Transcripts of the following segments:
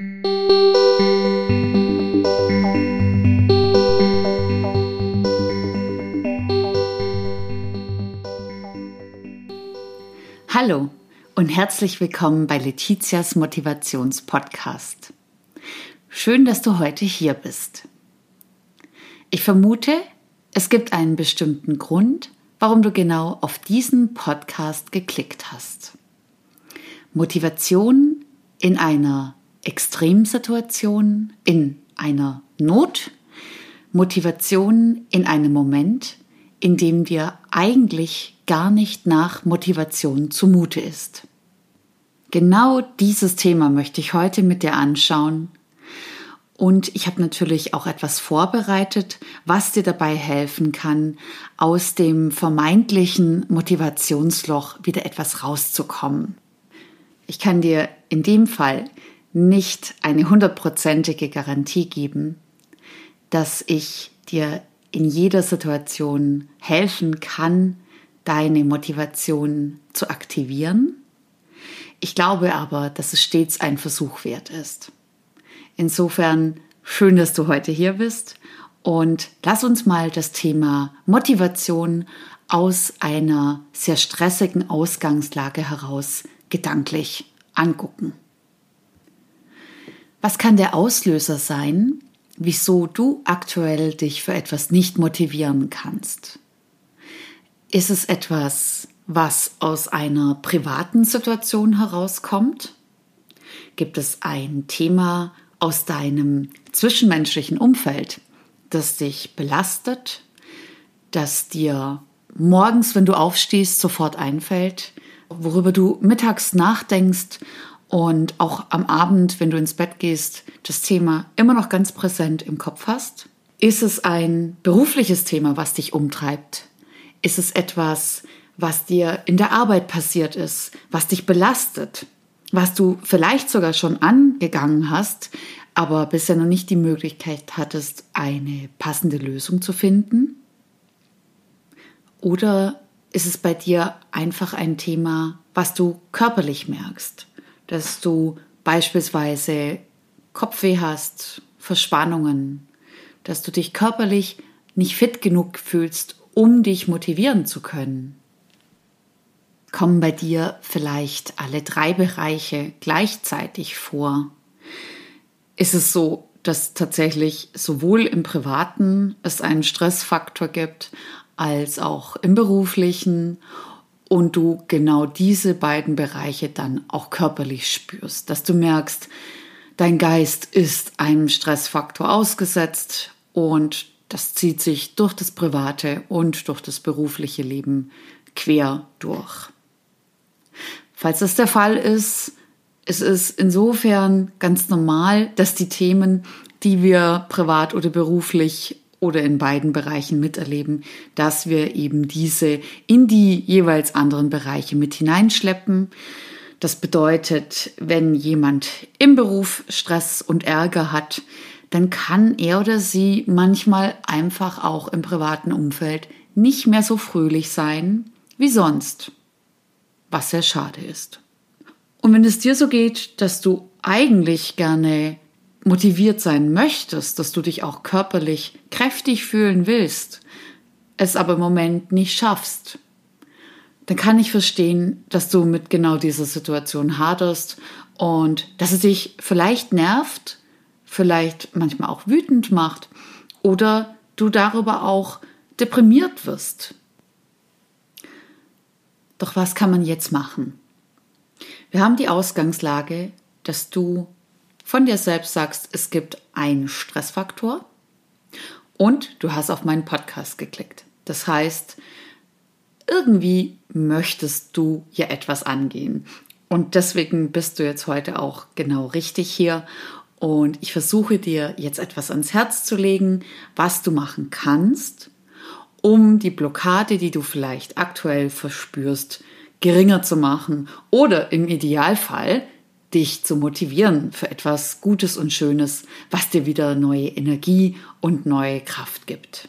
Hallo und herzlich willkommen bei Letizias Motivationspodcast. Schön, dass du heute hier bist. Ich vermute, es gibt einen bestimmten Grund, warum du genau auf diesen Podcast geklickt hast. Motivation in einer Extremsituation, in einer Not, Motivation in einem Moment, in dem dir eigentlich gar nicht nach Motivation zumute ist. Genau dieses Thema möchte ich heute mit dir anschauen. Und ich habe natürlich auch etwas vorbereitet, was dir dabei helfen kann, aus dem vermeintlichen Motivationsloch wieder etwas rauszukommen. Ich kann dir in dem Fall nicht eine hundertprozentige Garantie geben, dass ich dir in jeder Situation helfen kann, deine Motivation zu aktivieren. Ich glaube aber, dass es stets ein Versuch wert ist. Insofern schön, dass du heute hier bist und lass uns mal das Thema Motivation aus einer sehr stressigen Ausgangslage heraus gedanklich angucken. Was kann der Auslöser sein, wieso du aktuell dich für etwas nicht motivieren kannst? Ist es etwas, was aus einer privaten Situation herauskommt? Gibt es ein Thema aus deinem zwischenmenschlichen Umfeld, das dich belastet, das dir morgens, wenn du aufstehst, sofort einfällt, worüber du mittags nachdenkst und auch am Abend, wenn du ins Bett gehst, das Thema immer noch ganz präsent im Kopf hast? Ist es ein berufliches Thema, was dich umtreibt? Ist es etwas, was dir in der Arbeit passiert ist, was dich belastet, was du vielleicht sogar schon angegangen hast, aber bisher noch nicht die Möglichkeit hattest, eine passende Lösung zu finden? Oder ist es bei dir einfach ein Thema, was du körperlich merkst? Dass du beispielsweise Kopfweh hast, Verspannungen, dass du dich körperlich nicht fit genug fühlst, um dich motivieren zu können. Kommen bei dir vielleicht alle drei Bereiche gleichzeitig vor? Ist es so, dass tatsächlich sowohl im privaten es einen Stressfaktor gibt, als auch im beruflichen und du genau diese beiden Bereiche dann auch körperlich spürst, dass du merkst, dein Geist ist einem Stressfaktor ausgesetzt und das zieht sich durch das private und durch das berufliche Leben quer durch. Falls das der Fall ist, es ist insofern ganz normal, dass die Themen, die wir privat oder beruflich oder in beiden Bereichen miterleben, dass wir eben diese in die jeweils anderen Bereiche mit hineinschleppen. Das bedeutet, wenn jemand im Beruf Stress und Ärger hat, dann kann er oder sie manchmal einfach auch im privaten Umfeld nicht mehr so fröhlich sein wie sonst, was sehr schade ist. Und wenn es dir so geht, dass du eigentlich gerne motiviert sein möchtest, dass du dich auch körperlich kräftig fühlen willst, es aber im Moment nicht schaffst, dann kann ich verstehen, dass du mit genau dieser Situation haderst und dass es dich vielleicht nervt, vielleicht manchmal auch wütend macht oder du darüber auch deprimiert wirst. Doch was kann man jetzt machen? Wir haben die Ausgangslage, dass du von dir selbst sagst, es gibt einen Stressfaktor und du hast auf meinen Podcast geklickt. Das heißt, irgendwie möchtest du ja etwas angehen. Und deswegen bist du jetzt heute auch genau richtig hier. Und ich versuche dir jetzt etwas ans Herz zu legen, was du machen kannst, um die Blockade, die du vielleicht aktuell verspürst, geringer zu machen oder im Idealfall dich zu motivieren für etwas Gutes und Schönes, was dir wieder neue Energie und neue Kraft gibt.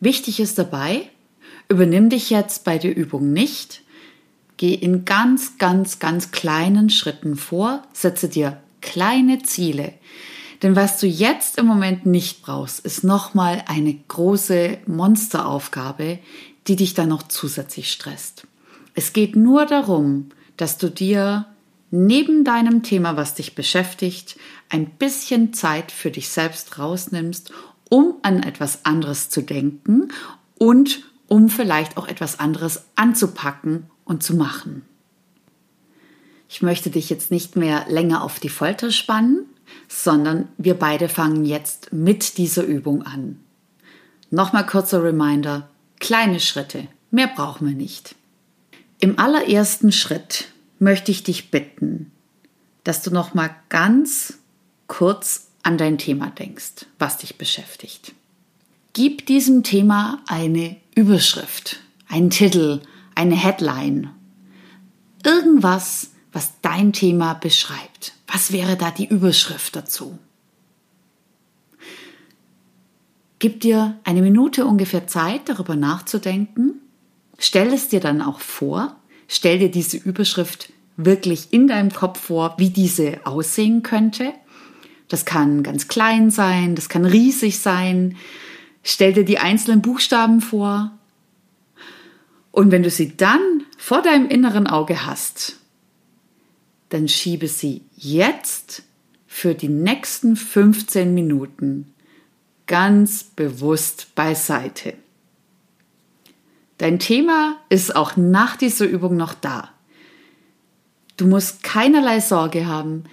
Wichtig ist dabei, übernimm dich jetzt bei der Übung nicht, geh in ganz, ganz, ganz kleinen Schritten vor, setze dir kleine Ziele. Denn was du jetzt im Moment nicht brauchst, ist nochmal eine große Monsteraufgabe, die dich dann noch zusätzlich stresst. Es geht nur darum, dass du dir neben deinem Thema, was dich beschäftigt, ein bisschen Zeit für dich selbst rausnimmst, um an etwas anderes zu denken und um vielleicht auch etwas anderes anzupacken und zu machen. Ich möchte dich jetzt nicht mehr länger auf die Folter spannen, sondern wir beide fangen jetzt mit dieser Übung an. Nochmal kurzer Reminder, kleine Schritte, mehr brauchen wir nicht. Im allerersten Schritt möchte ich dich bitten, dass du nochmal ganz kurz an dein Thema denkst, was dich beschäftigt. Gib diesem Thema eine Überschrift, einen Titel, eine Headline. Irgendwas, was dein Thema beschreibt. Was wäre da die Überschrift dazu? Gib dir eine Minute ungefähr Zeit, darüber nachzudenken. Stell es dir dann auch vor. Stell dir diese Überschrift wirklich in deinem Kopf vor, wie diese aussehen könnte. Das kann ganz klein sein, das kann riesig sein. Stell dir die einzelnen Buchstaben vor. Und wenn du sie dann vor deinem inneren Auge hast, dann schiebe sie jetzt für die nächsten 15 Minuten ganz bewusst beiseite. Dein Thema ist auch nach dieser Übung noch da. Du musst keinerlei Sorge haben,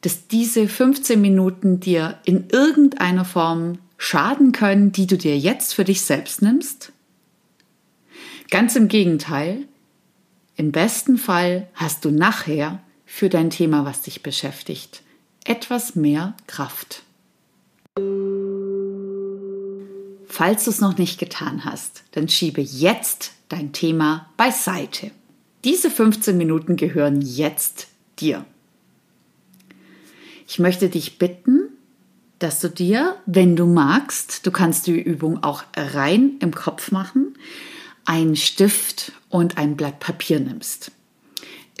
dass diese 15 Minuten dir in irgendeiner Form schaden können, die du dir jetzt für dich selbst nimmst. Ganz im Gegenteil, im besten Fall hast du nachher für dein Thema, was dich beschäftigt. Etwas mehr Kraft. Falls du es noch nicht getan hast, dann schiebe jetzt dein Thema beiseite. Diese 15 Minuten gehören jetzt dir. Ich möchte dich bitten, dass du dir, wenn du magst, du kannst die Übung auch rein im Kopf machen, einen Stift und ein Blatt Papier nimmst.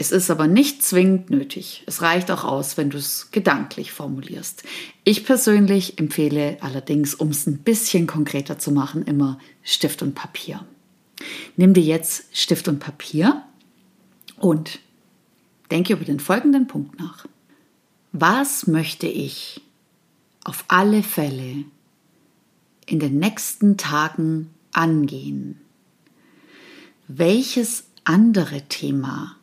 Es ist aber nicht zwingend nötig. Es reicht auch aus, wenn du es gedanklich formulierst. Ich persönlich empfehle allerdings, um es ein bisschen konkreter zu machen, immer Stift und Papier. Nimm dir jetzt Stift und Papier und denke über den folgenden Punkt nach. Was möchte ich auf alle Fälle in den nächsten Tagen angehen? Welches andere Thema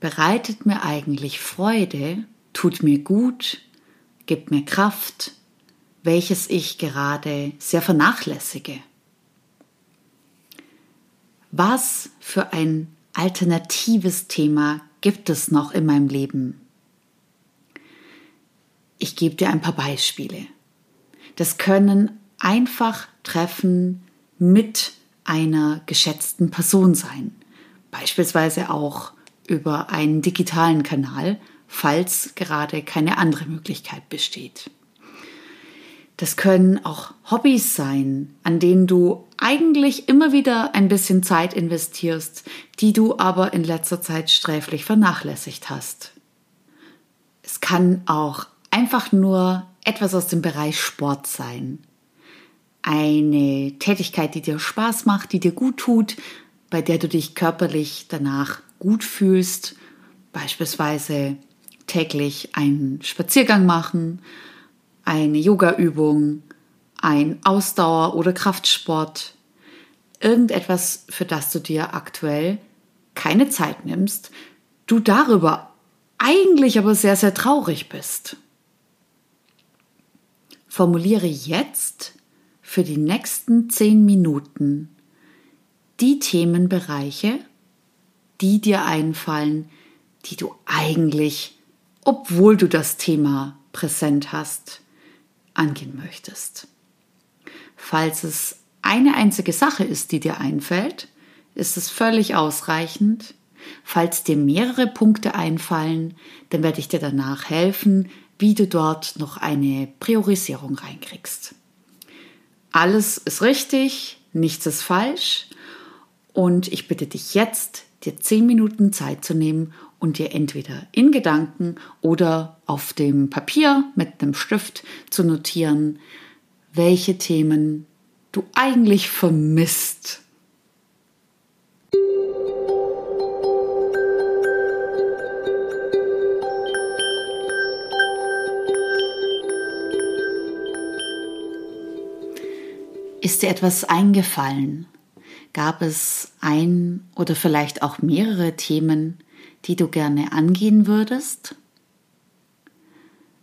bereitet mir eigentlich Freude, tut mir gut, gibt mir Kraft, welches ich gerade sehr vernachlässige. Was für ein alternatives Thema gibt es noch in meinem Leben? Ich gebe dir ein paar Beispiele. Das können einfach Treffen mit einer geschätzten Person sein. Beispielsweise auch über einen digitalen Kanal, falls gerade keine andere Möglichkeit besteht. Das können auch Hobbys sein, an denen du eigentlich immer wieder ein bisschen Zeit investierst, die du aber in letzter Zeit sträflich vernachlässigt hast. Es kann auch einfach nur etwas aus dem Bereich Sport sein. Eine Tätigkeit, die dir Spaß macht, die dir gut tut, bei der du dich körperlich danach gut fühlst, beispielsweise täglich einen Spaziergang machen, eine Yogaübung, ein Ausdauer- oder Kraftsport, irgendetwas, für das du dir aktuell keine Zeit nimmst, du darüber eigentlich aber sehr, sehr traurig bist. Formuliere jetzt für die nächsten zehn Minuten die Themenbereiche, die dir einfallen, die du eigentlich, obwohl du das Thema präsent hast, angehen möchtest. Falls es eine einzige Sache ist, die dir einfällt, ist es völlig ausreichend. Falls dir mehrere Punkte einfallen, dann werde ich dir danach helfen, wie du dort noch eine Priorisierung reinkriegst. Alles ist richtig, nichts ist falsch und ich bitte dich jetzt, dir zehn Minuten Zeit zu nehmen, und dir entweder in Gedanken oder auf dem Papier mit einem Stift zu notieren, welche Themen du eigentlich vermisst. Ist dir etwas eingefallen? Gab es ein oder vielleicht auch mehrere Themen, die du gerne angehen würdest?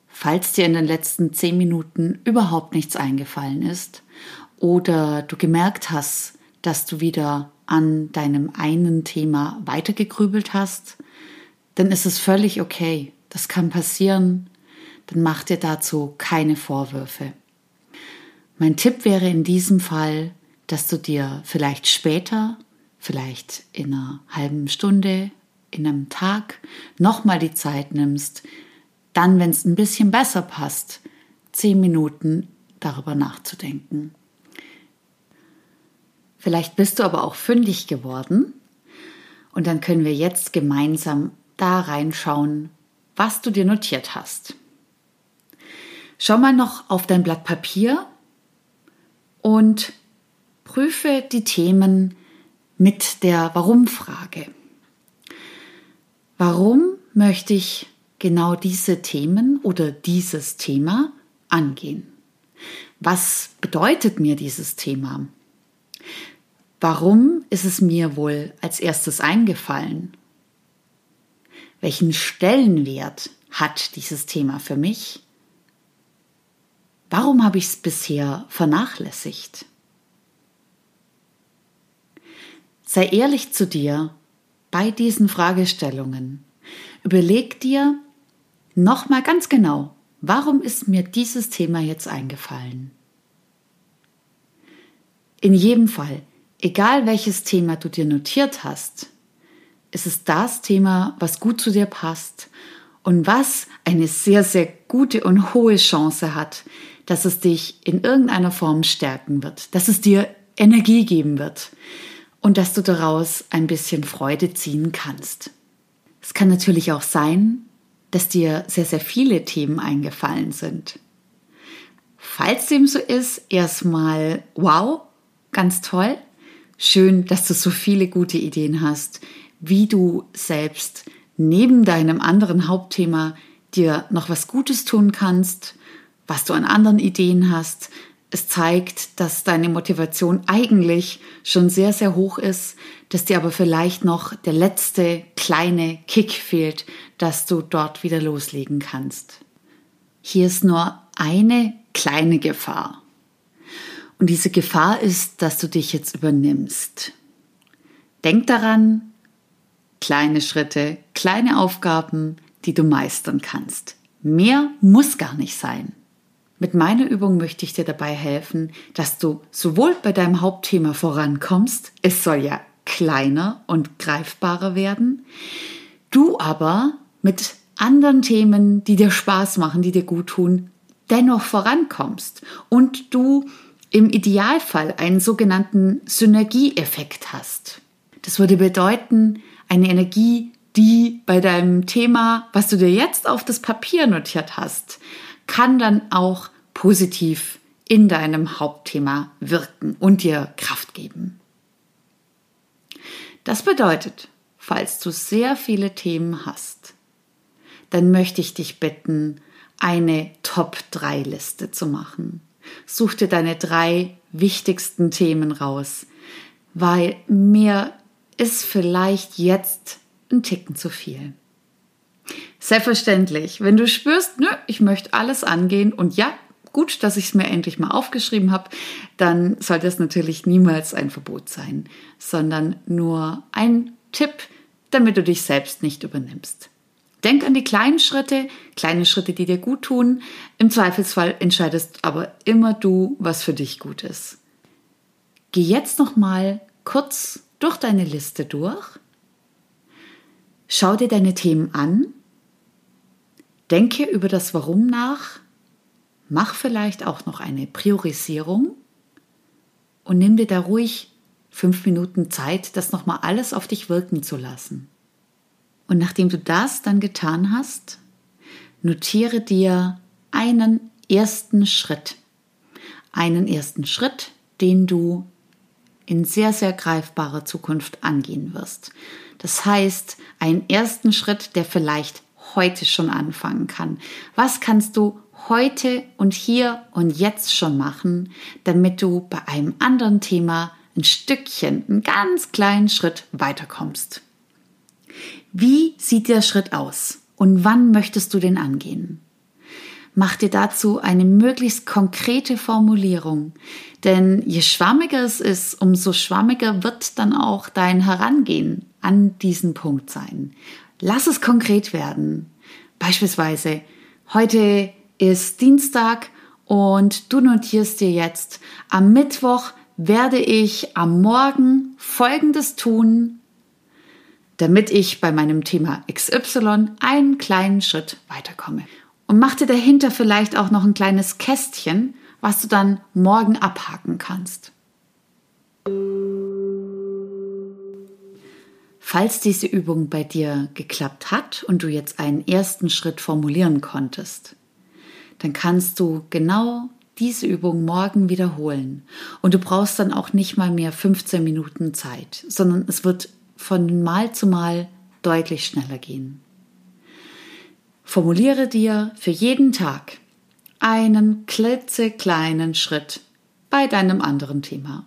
Falls dir in den letzten zehn Minuten überhaupt nichts eingefallen ist oder du gemerkt hast, dass du wieder an deinem einen Thema weitergegrübelt hast, dann ist es völlig okay. Das kann passieren. Dann mach dir dazu keine Vorwürfe. Mein Tipp wäre in diesem Fall, dass du dir vielleicht später, vielleicht in einer halben Stunde, in einem Tag nochmal die Zeit nimmst, dann, wenn es ein bisschen besser passt, zehn Minuten darüber nachzudenken. Vielleicht bist du aber auch fündig geworden und dann können wir jetzt gemeinsam da reinschauen, was du dir notiert hast. Schau mal noch auf dein Blatt Papier und prüfe die Themen mit der Warum-Frage. Warum möchte ich genau diese Themen oder dieses Thema angehen? Was bedeutet mir dieses Thema? Warum ist es mir wohl als erstes eingefallen? Welchen Stellenwert hat dieses Thema für mich? Warum habe ich es bisher vernachlässigt? Sei ehrlich zu dir bei diesen Fragestellungen. Überleg dir nochmal ganz genau, warum ist mir dieses Thema jetzt eingefallen? In jedem Fall, egal welches Thema du dir notiert hast, ist es das Thema, was gut zu dir passt und was eine sehr, sehr gute und hohe Chance hat, dass es dich in irgendeiner Form stärken wird, dass es dir Energie geben wird und dass du daraus ein bisschen Freude ziehen kannst. Es kann natürlich auch sein, dass dir sehr, sehr viele Themen eingefallen sind. Falls dem so ist, erstmal wow, ganz toll. Schön, dass du so viele gute Ideen hast, wie du selbst neben deinem anderen Hauptthema dir noch was Gutes tun kannst was du an anderen Ideen hast. Es zeigt, dass deine Motivation eigentlich schon sehr, sehr hoch ist, dass dir aber vielleicht noch der letzte kleine Kick fehlt, dass du dort wieder loslegen kannst. Hier ist nur eine kleine Gefahr. Und diese Gefahr ist, dass du dich jetzt übernimmst. Denk daran, kleine Schritte, kleine Aufgaben, die du meistern kannst. Mehr muss gar nicht sein. Mit meiner Übung möchte ich dir dabei helfen, dass du sowohl bei deinem Hauptthema vorankommst, es soll ja kleiner und greifbarer werden, du aber mit anderen Themen, die dir Spaß machen, die dir gut tun, dennoch vorankommst und du im Idealfall einen sogenannten Synergieeffekt hast. Das würde bedeuten, eine Energie, die bei deinem Thema, was du dir jetzt auf das Papier notiert hast, kann dann auch positiv in deinem Hauptthema wirken und dir Kraft geben. Das bedeutet, falls du sehr viele Themen hast, dann möchte ich dich bitten, eine Top-3-Liste zu machen. Such dir deine drei wichtigsten Themen raus, weil mir ist vielleicht jetzt ein Ticken zu viel. Selbstverständlich, wenn du spürst, nö, ich möchte alles angehen und ja, gut, dass ich es mir endlich mal aufgeschrieben habe, dann soll das natürlich niemals ein Verbot sein, sondern nur ein Tipp, damit du dich selbst nicht übernimmst. Denk an die kleinen Schritte, kleine Schritte, die dir gut tun. Im Zweifelsfall entscheidest aber immer du, was für dich gut ist. Geh jetzt noch mal kurz durch deine Liste durch. Schau dir deine Themen an Denke über das Warum nach, mach vielleicht auch noch eine Priorisierung und nimm dir da ruhig fünf Minuten Zeit, das nochmal alles auf dich wirken zu lassen. Und nachdem du das dann getan hast, notiere dir einen ersten Schritt. Einen ersten Schritt, den du in sehr, sehr greifbarer Zukunft angehen wirst. Das heißt, einen ersten Schritt, der vielleicht heute schon anfangen kann. Was kannst du heute und hier und jetzt schon machen, damit du bei einem anderen Thema ein Stückchen, einen ganz kleinen Schritt weiterkommst? Wie sieht der Schritt aus und wann möchtest du den angehen? Mach dir dazu eine möglichst konkrete Formulierung, denn je schwammiger es ist, umso schwammiger wird dann auch dein Herangehen an diesen Punkt sein. Lass es konkret werden. Beispielsweise, heute ist Dienstag und du notierst dir jetzt, am Mittwoch werde ich am Morgen Folgendes tun, damit ich bei meinem Thema XY einen kleinen Schritt weiterkomme. Und mach dir dahinter vielleicht auch noch ein kleines Kästchen, was du dann morgen abhaken kannst. Falls diese Übung bei dir geklappt hat und du jetzt einen ersten Schritt formulieren konntest, dann kannst du genau diese Übung morgen wiederholen. Und du brauchst dann auch nicht mal mehr 15 Minuten Zeit, sondern es wird von Mal zu Mal deutlich schneller gehen. Formuliere dir für jeden Tag einen klitzekleinen Schritt bei deinem anderen Thema.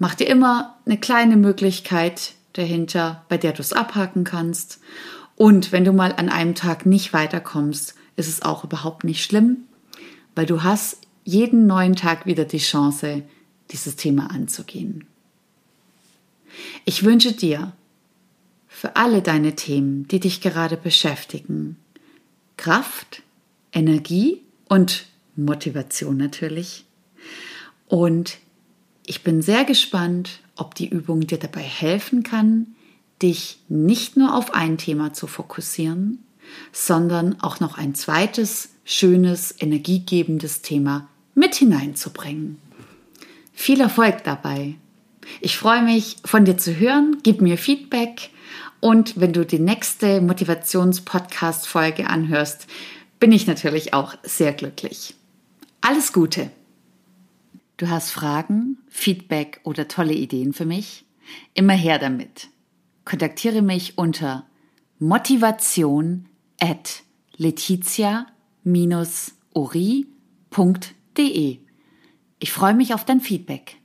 Mach dir immer eine kleine Möglichkeit dahinter, bei der du es abhaken kannst. Und wenn du mal an einem Tag nicht weiterkommst, ist es auch überhaupt nicht schlimm, weil du hast jeden neuen Tag wieder die Chance, dieses Thema anzugehen. Ich wünsche dir für alle deine Themen, die dich gerade beschäftigen, Kraft, Energie und Motivation natürlich. Und ich bin sehr gespannt, ob die Übung dir dabei helfen kann, dich nicht nur auf ein Thema zu fokussieren, sondern auch noch ein zweites, schönes, energiegebendes Thema mit hineinzubringen. Viel Erfolg dabei! Ich freue mich, von dir zu hören. Gib mir Feedback. Und wenn du die nächste Motivations-Podcast-Folge anhörst, bin ich natürlich auch sehr glücklich. Alles Gute! Du hast Fragen, Feedback oder tolle Ideen für mich? Immer her damit. Kontaktiere mich unter motivation at letizia-ori.de. Ich freue mich auf dein Feedback.